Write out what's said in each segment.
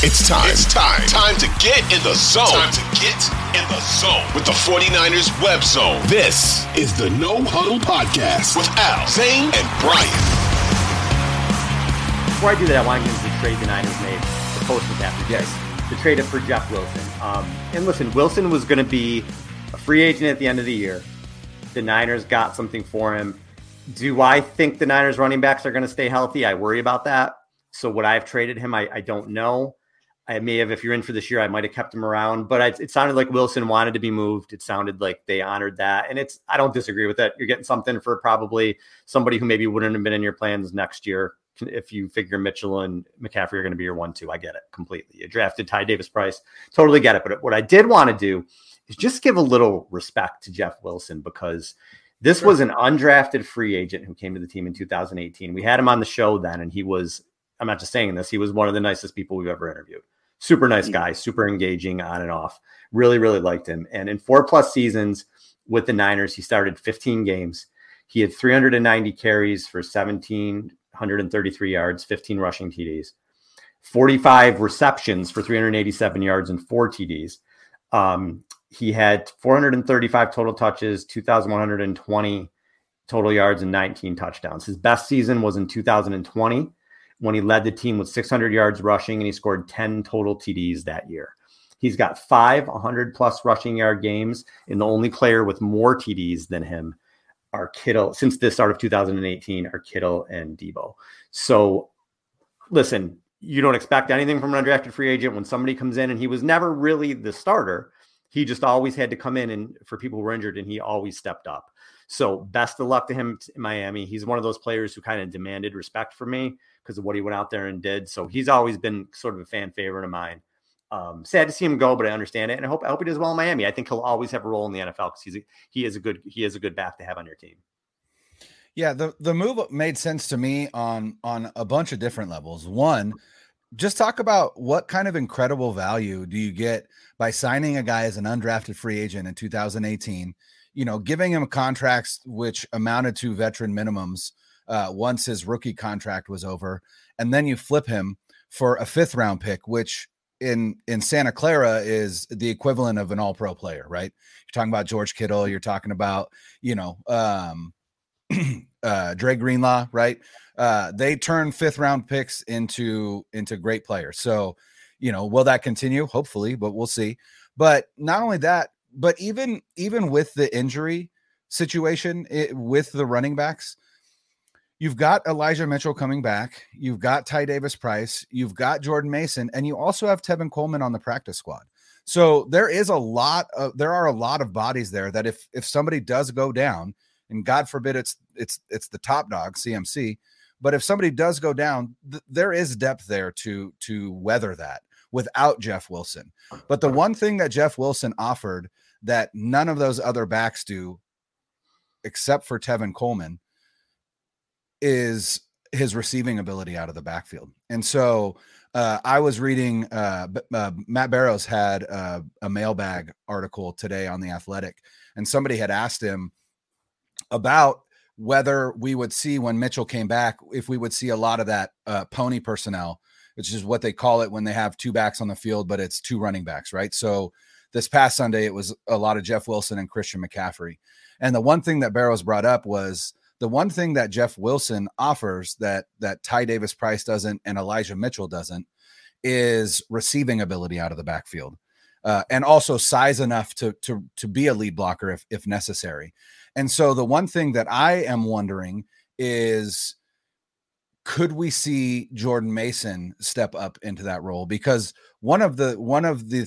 It's time. It's time. Time to get in the zone. Time to get in the zone with the 49ers web zone. This is the No Huddle Podcast with Al, Zane, and Brian. Before I do that, I want to get into the trade the Niners made, the post McCaffrey yes. trade. The trade it for Jeff Wilson. Um, and listen, Wilson was going to be a free agent at the end of the year. The Niners got something for him. Do I think the Niners running backs are going to stay healthy? I worry about that. So would I have traded him? I, I don't know. I may have, if you're in for this year, I might have kept him around. But I, it sounded like Wilson wanted to be moved. It sounded like they honored that, and it's I don't disagree with that. You're getting something for probably somebody who maybe wouldn't have been in your plans next year if you figure Mitchell and McCaffrey are going to be your one-two. I get it completely. You drafted Ty Davis Price, totally get it. But what I did want to do is just give a little respect to Jeff Wilson because this was an undrafted free agent who came to the team in 2018. We had him on the show then, and he was. I'm not just saying this. He was one of the nicest people we've ever interviewed super nice guy, super engaging on and off. Really, really liked him. And in four plus seasons with the Niners, he started 15 games. He had 390 carries for 1,733 yards, 15 rushing TDs, 45 receptions for 387 yards and four TDs. Um, he had 435 total touches, 2,120 total yards, and 19 touchdowns. His best season was in 2020 when he led the team with 600 yards rushing and he scored 10 total TDs that year. He's got five 100 plus rushing yard games, and the only player with more TDs than him are Kittle since the start of 2018 are Kittle and Deebo. So, listen, you don't expect anything from an undrafted free agent when somebody comes in, and he was never really the starter. He just always had to come in and for people who were injured, and he always stepped up. So, best of luck to him in Miami. He's one of those players who kind of demanded respect for me because of what he went out there and did. So he's always been sort of a fan favorite of mine. Um, sad to see him go, but I understand it, and I hope I hope he does well in Miami. I think he'll always have a role in the NFL because he's a, he is a good he is a good back to have on your team. Yeah, the the move made sense to me on on a bunch of different levels. One, just talk about what kind of incredible value do you get by signing a guy as an undrafted free agent in 2018 you know giving him contracts which amounted to veteran minimums uh, once his rookie contract was over, and then you flip him for a fifth round pick, which in in Santa Clara is the equivalent of an all pro player, right? You're talking about George Kittle, you're talking about, you know, um uh Dre Greenlaw, right? Uh they turn fifth round picks into into great players. So, you know, will that continue? Hopefully, but we'll see. But not only that, but even even with the injury situation it, with the running backs, You've got Elijah Mitchell coming back. You've got Ty Davis Price. You've got Jordan Mason, and you also have Tevin Coleman on the practice squad. So there is a lot of there are a lot of bodies there that if if somebody does go down, and God forbid it's it's it's the top dog CMC, but if somebody does go down, th- there is depth there to to weather that without Jeff Wilson. But the one thing that Jeff Wilson offered that none of those other backs do, except for Tevin Coleman, is his receiving ability out of the backfield. And so uh, I was reading uh, uh, Matt Barrows had a mailbag article today on the Athletic, and somebody had asked him about whether we would see when Mitchell came back if we would see a lot of that uh, pony personnel, which is what they call it when they have two backs on the field, but it's two running backs, right? So this past Sunday it was a lot of Jeff Wilson and Christian McCaffrey, and the one thing that Barrows brought up was the one thing that Jeff Wilson offers that that Ty Davis Price doesn't and Elijah Mitchell doesn't is receiving ability out of the backfield. Uh, and also size enough to to to be a lead blocker if if necessary. And so the one thing that I am wondering is could we see Jordan Mason step up into that role because one of the one of the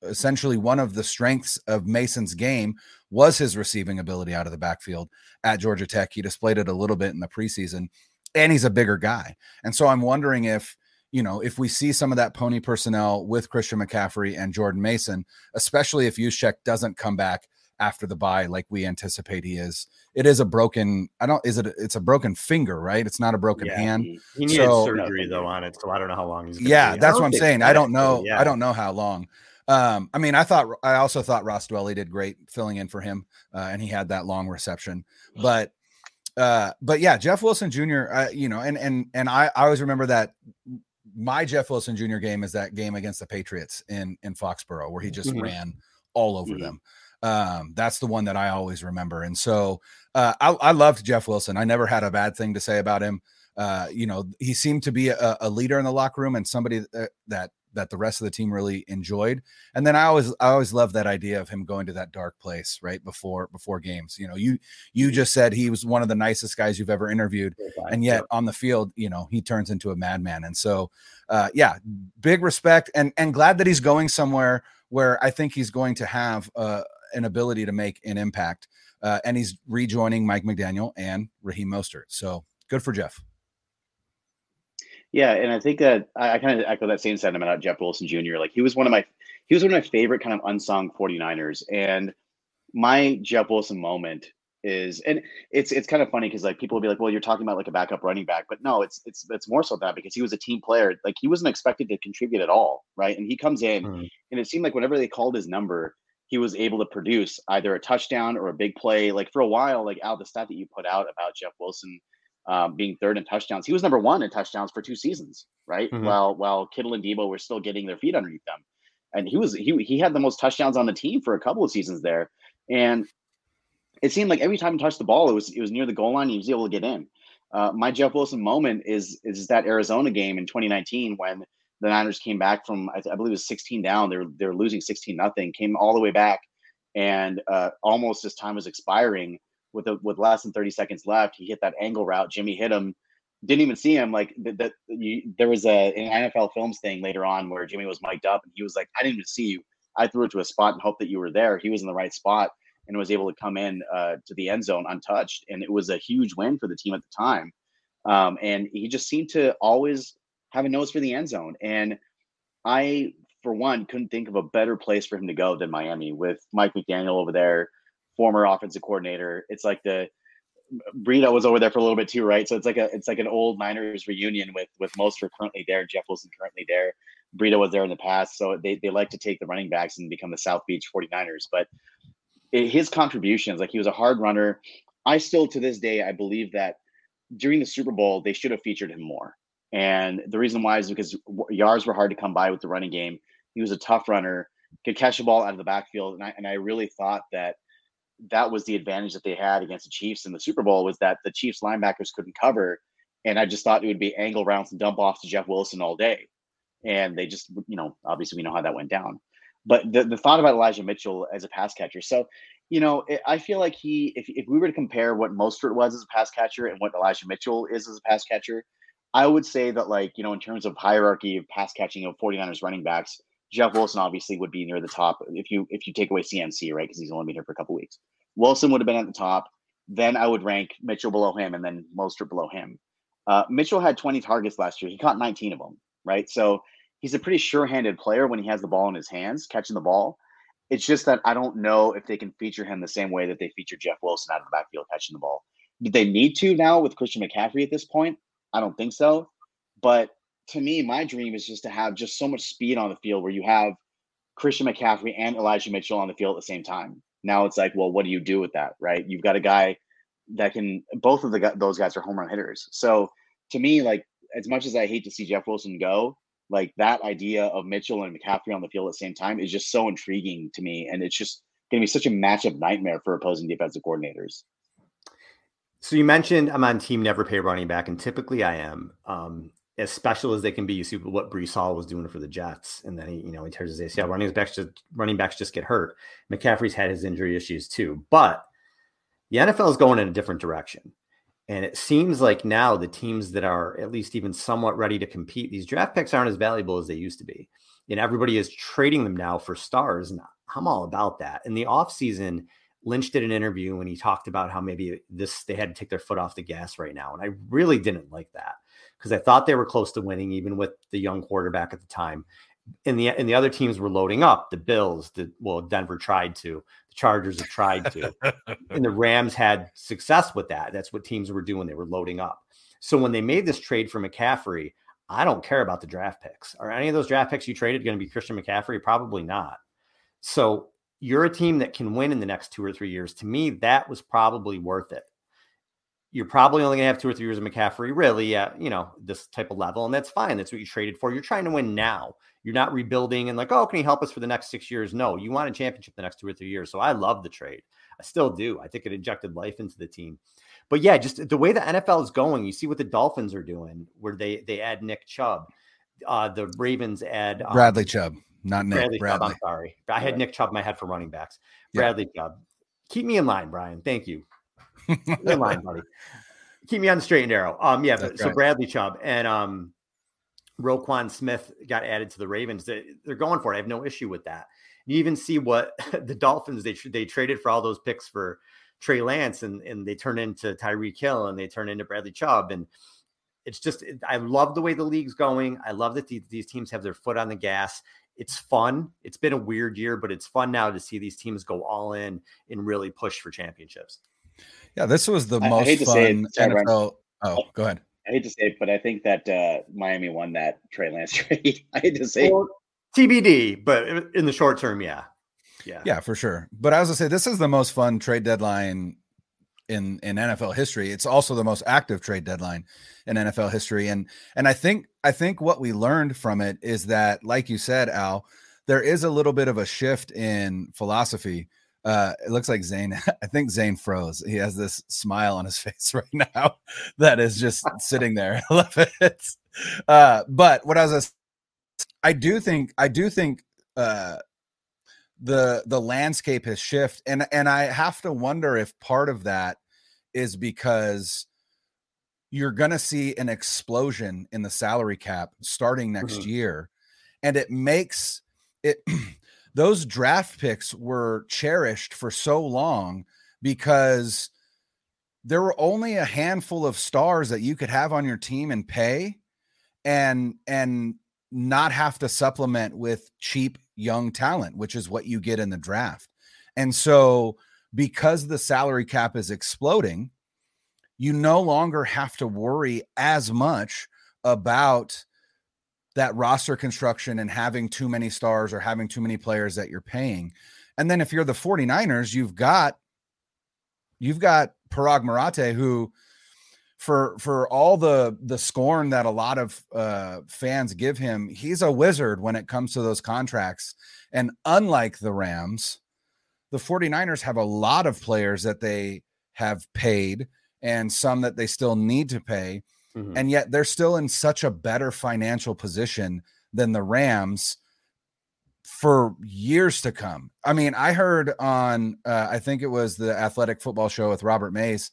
essentially one of the strengths of Mason's game was his receiving ability out of the backfield at Georgia Tech. He displayed it a little bit in the preseason, and he's a bigger guy. And so I'm wondering if you know if we see some of that pony personnel with Christian McCaffrey and Jordan Mason, especially if Juszczyk doesn't come back after the bye, like we anticipate he is. It is a broken. I don't. Is it? It's a broken finger, right? It's not a broken yeah, hand. He, he needed so, surgery though on it, so I don't know how long he's. yeah, be. that's what I'm saying. I don't know. Yeah. I don't know how long. Um, I mean, I thought I also thought Ross Dwelley did great filling in for him, uh, and he had that long reception. But, uh, but yeah, Jeff Wilson Jr. Uh, you know, and and and I, I always remember that my Jeff Wilson Jr. game is that game against the Patriots in in Foxborough where he just Mhm. ran all over Mhm. them. Um, that's the one that I always remember. And so uh, I, I loved Jeff Wilson. I never had a bad thing to say about him. Uh, you know, he seemed to be a, a leader in the locker room and somebody that, that that the rest of the team really enjoyed. And then I always I always loved that idea of him going to that dark place right before before games. You know, you you just said he was one of the nicest guys you've ever interviewed and yet on the field you know he turns into a madman and so uh yeah big respect and and glad that he's going somewhere where i think he's going to have uh an ability to make an impact uh and he's rejoining mike mcdaniel and raheem mostert so good for jeff Yeah, and I think that I, I kind of echo that same sentiment about Jeff Wilson Jr. Like he was one of my he was one of my favorite kind of unsung 49ers. And my Jeff Wilson moment is and it's it's kind of funny because like people will be like, well, you're talking about like a backup running back, but no, it's it's it's more so that because he was a team player. Like he wasn't expected to contribute at all, right? And he comes in Mhm. and it seemed like whenever they called his number, he was able to produce either a touchdown or a big play. Like for a while, like out the stat that you put out about Jeff Wilson um, being third in touchdowns, he was number one in touchdowns for two seasons, right? Mhm. While while Kittle and Deebo were still getting their feet underneath them, and he was he he had the most touchdowns on the team for a couple of seasons there, and it seemed like every time he touched the ball, it was it was near the goal line. He was able to get in. Uh, my Jeff Wilson moment is is that Arizona game in 2019 when the Niners came back from I, I believe it was 16 down. They were they were losing 16 nothing. Came all the way back, and uh, almost as time was expiring, with a, with less than 30 seconds left, he hit that angle route. Jimmy hit him. Didn't even see him. Like that, the, there was a an NFL Films thing later on where Jimmy was mic'd up and he was like, "I didn't even see you. I threw it to a spot and hoped that you were there." He was in the right spot and was able to come in uh, to the end zone untouched, and it was a huge win for the team at the time. Um, and he just seemed to always have a nose for the end zone. And I, for one, couldn't think of a better place for him to go than Miami with Mike McDaniel over there, former offensive coordinator. It's like the Breida was over there for a little bit too, right? So it's like a it's like an old Niners reunion with with Mostert currently there, Jeff Wilson currently there. Breida was there in the past, so they, they like to take the running backs and become the South Beach 49ers. But it, his contributions, like he was a hard runner. I still to this day I believe that during the Super Bowl they should have featured him more. And the reason why is because yards were hard to come by with the running game. He was a tough runner, could catch the ball out of the backfield, and I and I really thought that that was the advantage that they had against the Chiefs in the Super Bowl was that the Chiefs linebackers couldn't cover, and I just thought it would be angle routes and dump off to Jeff Wilson all day, and they just you know obviously we know how that went down, but the the thought about Elijah Mitchell as a pass catcher, so you know I feel like he if if we were to compare what Mostert was as a pass catcher and what Elijah Mitchell is as a pass catcher, I would say that like you know in terms of hierarchy of pass catching of 49ers running backs. Jeff Wilson obviously would be near the top if you if you take away CMC, right? Because he's only been here for a couple weeks. Wilson would have been at the top. Then I would rank Mitchell below him, and then Mostert below him. Uh, Mitchell had 20 targets last year. He caught 19 of them, right? So he's a pretty sure-handed player when he has the ball in his hands, catching the ball. It's just that I don't know if they can feature him the same way that they feature Jeff Wilson out of the backfield catching the ball. Do they need to now with Christian McCaffrey at this point? I don't think so. But to me, my dream is just to have just so much speed on the field where you have Christian McCaffrey and Elijah Mitchell on the field at the same time. Now it's like, well, what do you do with that, right? You've got a guy that can. Both of the those guys are home run hitters. So to me, like as much as I hate to see Jeff Wilson go, like that idea of Mitchell and McCaffrey on the field at the same time is just so intriguing to me, and it's just going to be such a matchup nightmare for opposing defensive coordinators. So you mentioned I'm on team never pay running back, and typically I am. Um, as special as they can be, you see what Breece Hall was doing for the Jets, and then he, you know, he tears his ACL. Running backs just running backs just get hurt. McCaffrey's had his injury issues too, but the NFL is going in a different direction, and it seems like now the teams that are at least even somewhat ready to compete, these draft picks aren't as valuable as they used to be, and everybody is trading them now for stars, and I'm all about that. In the offseason, Lynch did an interview and he talked about how maybe this they had to take their foot off the gas right now, and I really didn't like that because I thought they were close to winning, even with the young quarterback at the time. And the and the other teams were loading up. The Bills, the well, Denver tried to, the Chargers have tried to, and the Rams had success with that. That's what teams were doing. They were loading up. So when they made this trade for McCaffrey, I don't care about the draft picks. Are any of those draft picks you traded going to be Christian McCaffrey? Probably not. So you're a team that can win in the next two or three years. To me, that was probably worth it. you're probably only gonna have two or three years of McCaffrey, really, at you know this type of level, and that's fine. That's what you traded for. You're trying to win now. You're not rebuilding and like, oh, can he help us for the next six years? No, you want a championship the next two or three years. So I love the trade. I still do. I think it injected life into the team. But yeah, just the way the NFL is going, you see what the Dolphins are doing, where they they add Nick Chubb, uh, the Ravens add um, Bradley Chubb, not Nick Bradley. Bradley. Chubb, I'm sorry, I had Nick Chubb in my head for running backs. Bradley yeah. Chubb, keep me in line, Brian. Thank you. in line, buddy. Keep me on the straight and narrow. Um, yeah, but, right. so Bradley Chubb and um, Roquan Smith got added to the Ravens. They, are going for it. I have no issue with that. You even see what the Dolphins they they traded for all those picks for Trey Lance and and they turn into Tyreek Hill and they turn into Bradley Chubb and it's just I love the way the league's going. I love that these, these teams have their foot on the gas. It's fun. It's been a weird year, but it's fun now to see these teams go all in and really push for championships. Yeah, this was the I, most I fun NFL. Oh, go ahead. I hate to say it, but I think that uh, Miami won that Trey Lance trade. I hate to say well, TBD, but in the short term, yeah. Yeah. Yeah, for sure. But as I was gonna say this is the most fun trade deadline in in NFL history. It's also the most active trade deadline in NFL history. And and I think I think what we learned from it is that, like you said, Al, there is a little bit of a shift in philosophy. Uh, it looks like Zane. I think Zane froze. He has this smile on his face right now that is just sitting there. I love it. Uh, but what I was, I do think, I do think, uh, the the landscape has shifted and and i have to wonder if part of that is because you're going to see an explosion in the salary cap starting next mm-hmm. year and it makes it those draft picks were cherished for so long because there were only a handful of stars that you could have on your team and pay and and not have to supplement with cheap young talent, which is what you get in the draft. And so, because the salary cap is exploding, you no longer have to worry as much about that roster construction and having too many stars or having too many players that you're paying. And then if you're the 49ers, you've got you've got Parag Marathe who for for all the the scorn that a lot of uh, fans give him, he's a wizard when it comes to those contracts. And unlike the Rams, the 49ers have a lot of players that they have paid and some that they still need to pay. Mm-hmm. And yet they're still in such a better financial position than the Rams for years to come. I mean, I heard on, uh, I think it was the athletic football show with Robert Mays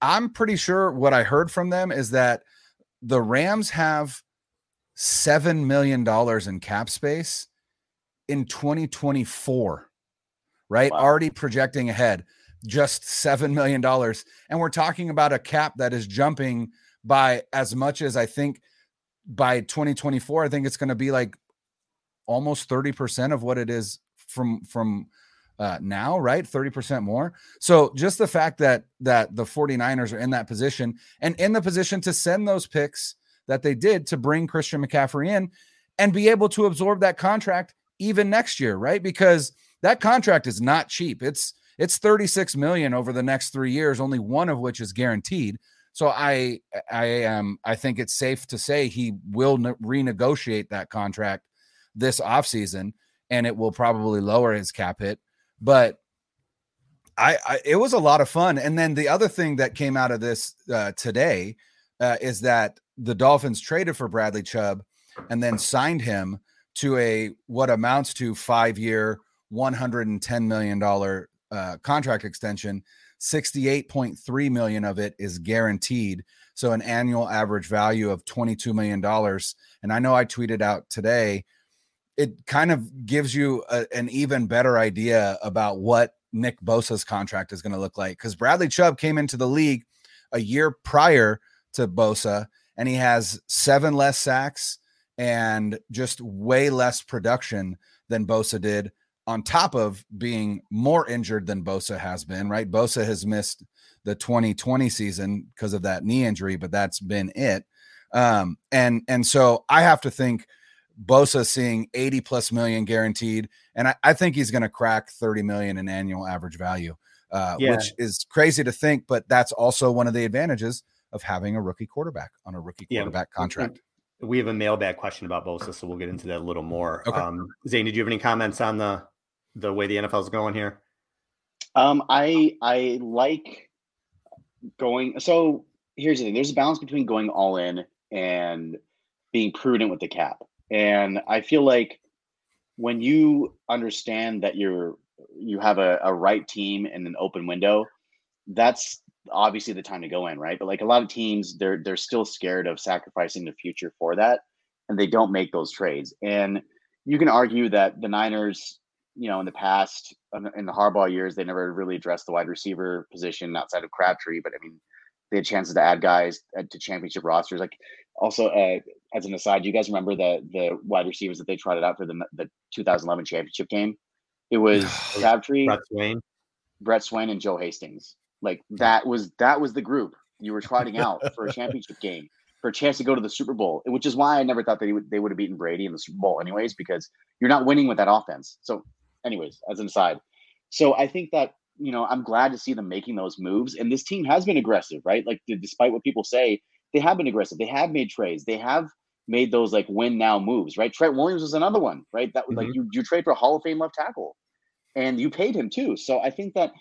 I'm pretty sure what I heard from them is that the Rams have $7 million in cap space in 2024, right? Wow. Already projecting ahead, just $7 million. And we're talking about a cap that is jumping by as much as I think by 2024, I think it's going to be like almost 30% of what it is from, from, uh, now, right? 30% more. So just the fact that that the 49ers are in that position and in the position to send those picks that they did to bring Christian McCaffrey in and be able to absorb that contract even next year, right? Because that contract is not cheap. It's it's 36 million over the next 3 years, only one of which is guaranteed. So I I am um, I think it's safe to say he will ne- renegotiate that contract this offseason and it will probably lower his cap hit but I, I, it was a lot of fun. And then the other thing that came out of this uh, today uh, is that the Dolphins traded for Bradley Chubb and then signed him to a what amounts to five year, one hundred and ten million dollar uh, contract extension. Sixty eight point three million of it is guaranteed, so an annual average value of twenty two million dollars. And I know I tweeted out today it kind of gives you a, an even better idea about what Nick Bosa's contract is going to look like. Because Bradley Chubb came into the league a year prior to Bosa, and he has seven less sacks and just way less production than Bosa did, on top of being more injured than Bosa has been, right? Bosa has missed the 2020 season because of that knee injury, but that's been it. Um, and and so I have to think Bosa seeing 80 plus million guaranteed, and I, I think he's going to crack 30 million in annual average value. uh, yeah. which is crazy to think, but that's also one of the advantages of having a rookie quarterback on a rookie quarterback yeah. contract. We have a mailbag question about Bosa, so we'll get into that a little more. Okay. Um, Zane, did you have any comments on the the way the NFL is going here? Um, I I like going. So here's the thing: there's a balance between going all in and being prudent with the cap, and I feel like when you understand that you're you have a, a right team and an open window, that's obviously the time to go in, right? But like a lot of teams, they're they're still scared of sacrificing the future for that, and they don't make those trades. And you can argue that the Niners, you know, in the past, in the Harbaugh years, they never really addressed the wide receiver position outside of Crabtree. But I mean, they had chances to add guys to championship rosters. Like also, uh, as an aside, do you guys remember the the wide receivers that they trotted out for the the 2011 championship game? It was Crabtree, Brett Swain, Brett Swain, and Joe Hastings. Like that was that was the group you were trotting out for a championship game for a chance to go to the Super Bowl, which is why I never thought they would they would have beaten Brady in the Super Bowl, anyways, because you're not winning with that offense. So, anyways, as an aside, so I think that you know I'm glad to see them making those moves, and this team has been aggressive, right? Like despite what people say, they have been aggressive. They have made trades. They have made those like win now moves, right? Trent Williams was another one, right? That was mm-hmm. like you you trade for a Hall of Fame left tackle, and you paid him too. So I think that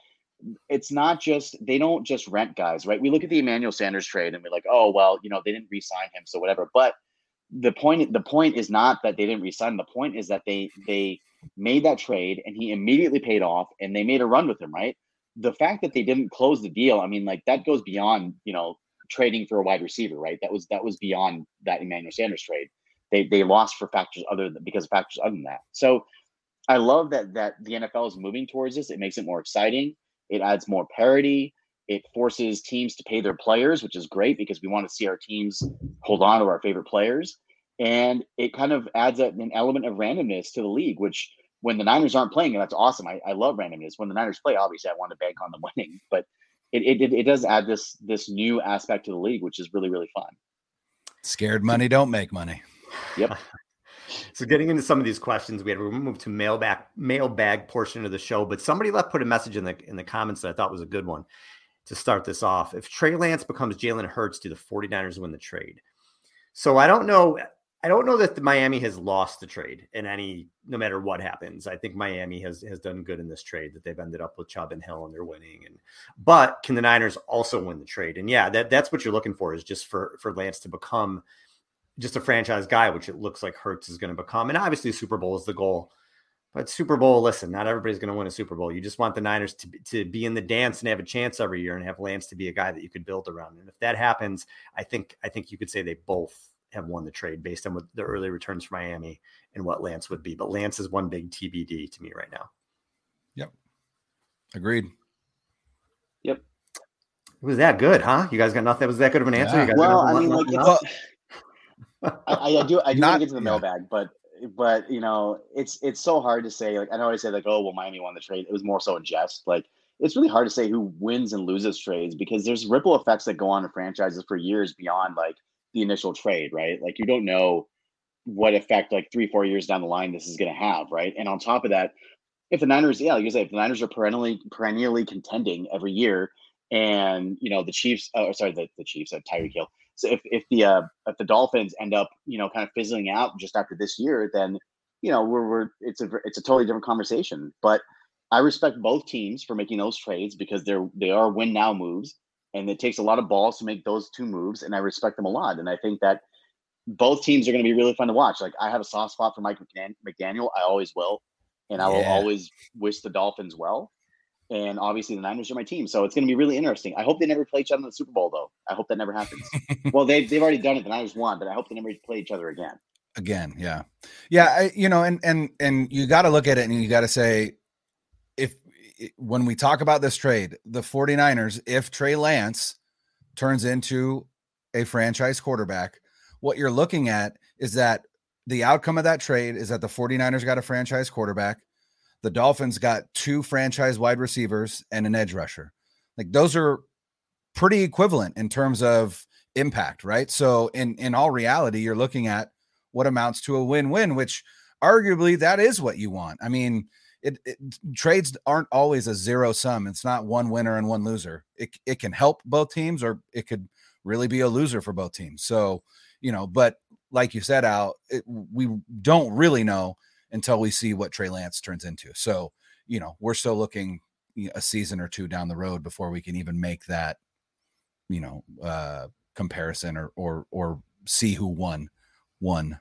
it's not just they don't just rent guys, right? We look at the Emmanuel Sanders trade and we're like, oh well, you know, they didn't re-sign him, so whatever. But the point the point is not that they didn't re-sign. The point is that they they made that trade and he immediately paid off and they made a run with him, right? The fact that they didn't close the deal, I mean, like that goes beyond, you know, trading for a wide receiver, right? That was that was beyond that Emmanuel Sanders trade. They they lost for factors other than because of factors other than that. So I love that that the NFL is moving towards this. It makes it more exciting. It adds more parity. It forces teams to pay their players, which is great because we want to see our teams hold on to our favorite players. And it kind of adds a, an element of randomness to the league, which when the Niners aren't playing, and that's awesome. I, I love randomness. When the Niners play, obviously I want to bank on them winning, but it, it, it does add this this new aspect to the league, which is really, really fun. Scared money don't make money. Yep. So getting into some of these questions, we had to move to mailbag mailbag portion of the show, but somebody left put a message in the in the comments that I thought was a good one to start this off. If Trey Lance becomes Jalen Hurts, do the 49ers win the trade? So I don't know. I don't know that Miami has lost the trade in any no matter what happens. I think Miami has has done good in this trade that they've ended up with Chubb and Hill and they're winning. And but can the Niners also win the trade? And yeah, that that's what you're looking for is just for for Lance to become just a franchise guy, which it looks like Hurts is going to become. And obviously, Super Bowl is the goal. But Super Bowl, listen, not everybody's going to win a Super Bowl. You just want the Niners to, to be in the dance and have a chance every year and have Lance to be a guy that you could build around. And if that happens, I think I think you could say they both have won the trade based on what the early returns for Miami and what Lance would be. But Lance is one big TBD to me right now. Yep. Agreed. Yep. It was that good, huh? You guys got nothing. Was that good of an answer? Yeah. well, I mean, like, well, I, I, do I do Not, get to the mailbag, but but you know it's it's so hard to say. Like I know I say like oh well Miami won the trade. It was more so in jest. Like it's really hard to say who wins and loses trades because there's ripple effects that go on in franchises for years beyond like the initial trade, right? Like you don't know what effect like three four years down the line this is going to have, right? And on top of that, if the Niners, yeah, like you say, if the Niners are perennially perennially contending every year, and you know the Chiefs, oh sorry, the, the Chiefs, uh, Tyreek Hill, so if if the uh, if the Dolphins end up you know kind of fizzling out just after this year, then you know we're we're it's a it's a totally different conversation. But I respect both teams for making those trades because they're they are win now moves, and it takes a lot of balls to make those two moves, and I respect them a lot. And I think that both teams are going to be really fun to watch. Like I have a soft spot for Mike McDaniel, I always will, and I yeah. will always wish the Dolphins well and obviously the Niners are my team. So it's going to be really interesting. I hope they never play each other in the Super Bowl, though. I hope that never happens. well, they've they've already done it. The Niners won, but I hope they never play each other again. Again, yeah, yeah. I, you know, and and and you got to look at it, and you got to say, when we talk about this trade, the 49ers, if Trey Lance turns into a franchise quarterback, what you're looking at is that the outcome of that trade is that the 49ers got a franchise quarterback the Dolphins got two franchise wide receivers and an edge rusher. Like those are pretty equivalent in terms of impact, right? So in in all reality, you're looking at what amounts to a win-win, which arguably that is what you want. I mean, it, it trades aren't always a zero sum. It's not one winner and one loser. It it can help both teams, or it could really be a loser for both teams. So you know, but like you said, Al, it, we don't really know until we see what Trey Lance turns into. So you know, we're still looking a season or two down the road before we can even make that you know uh comparison or or or see who won won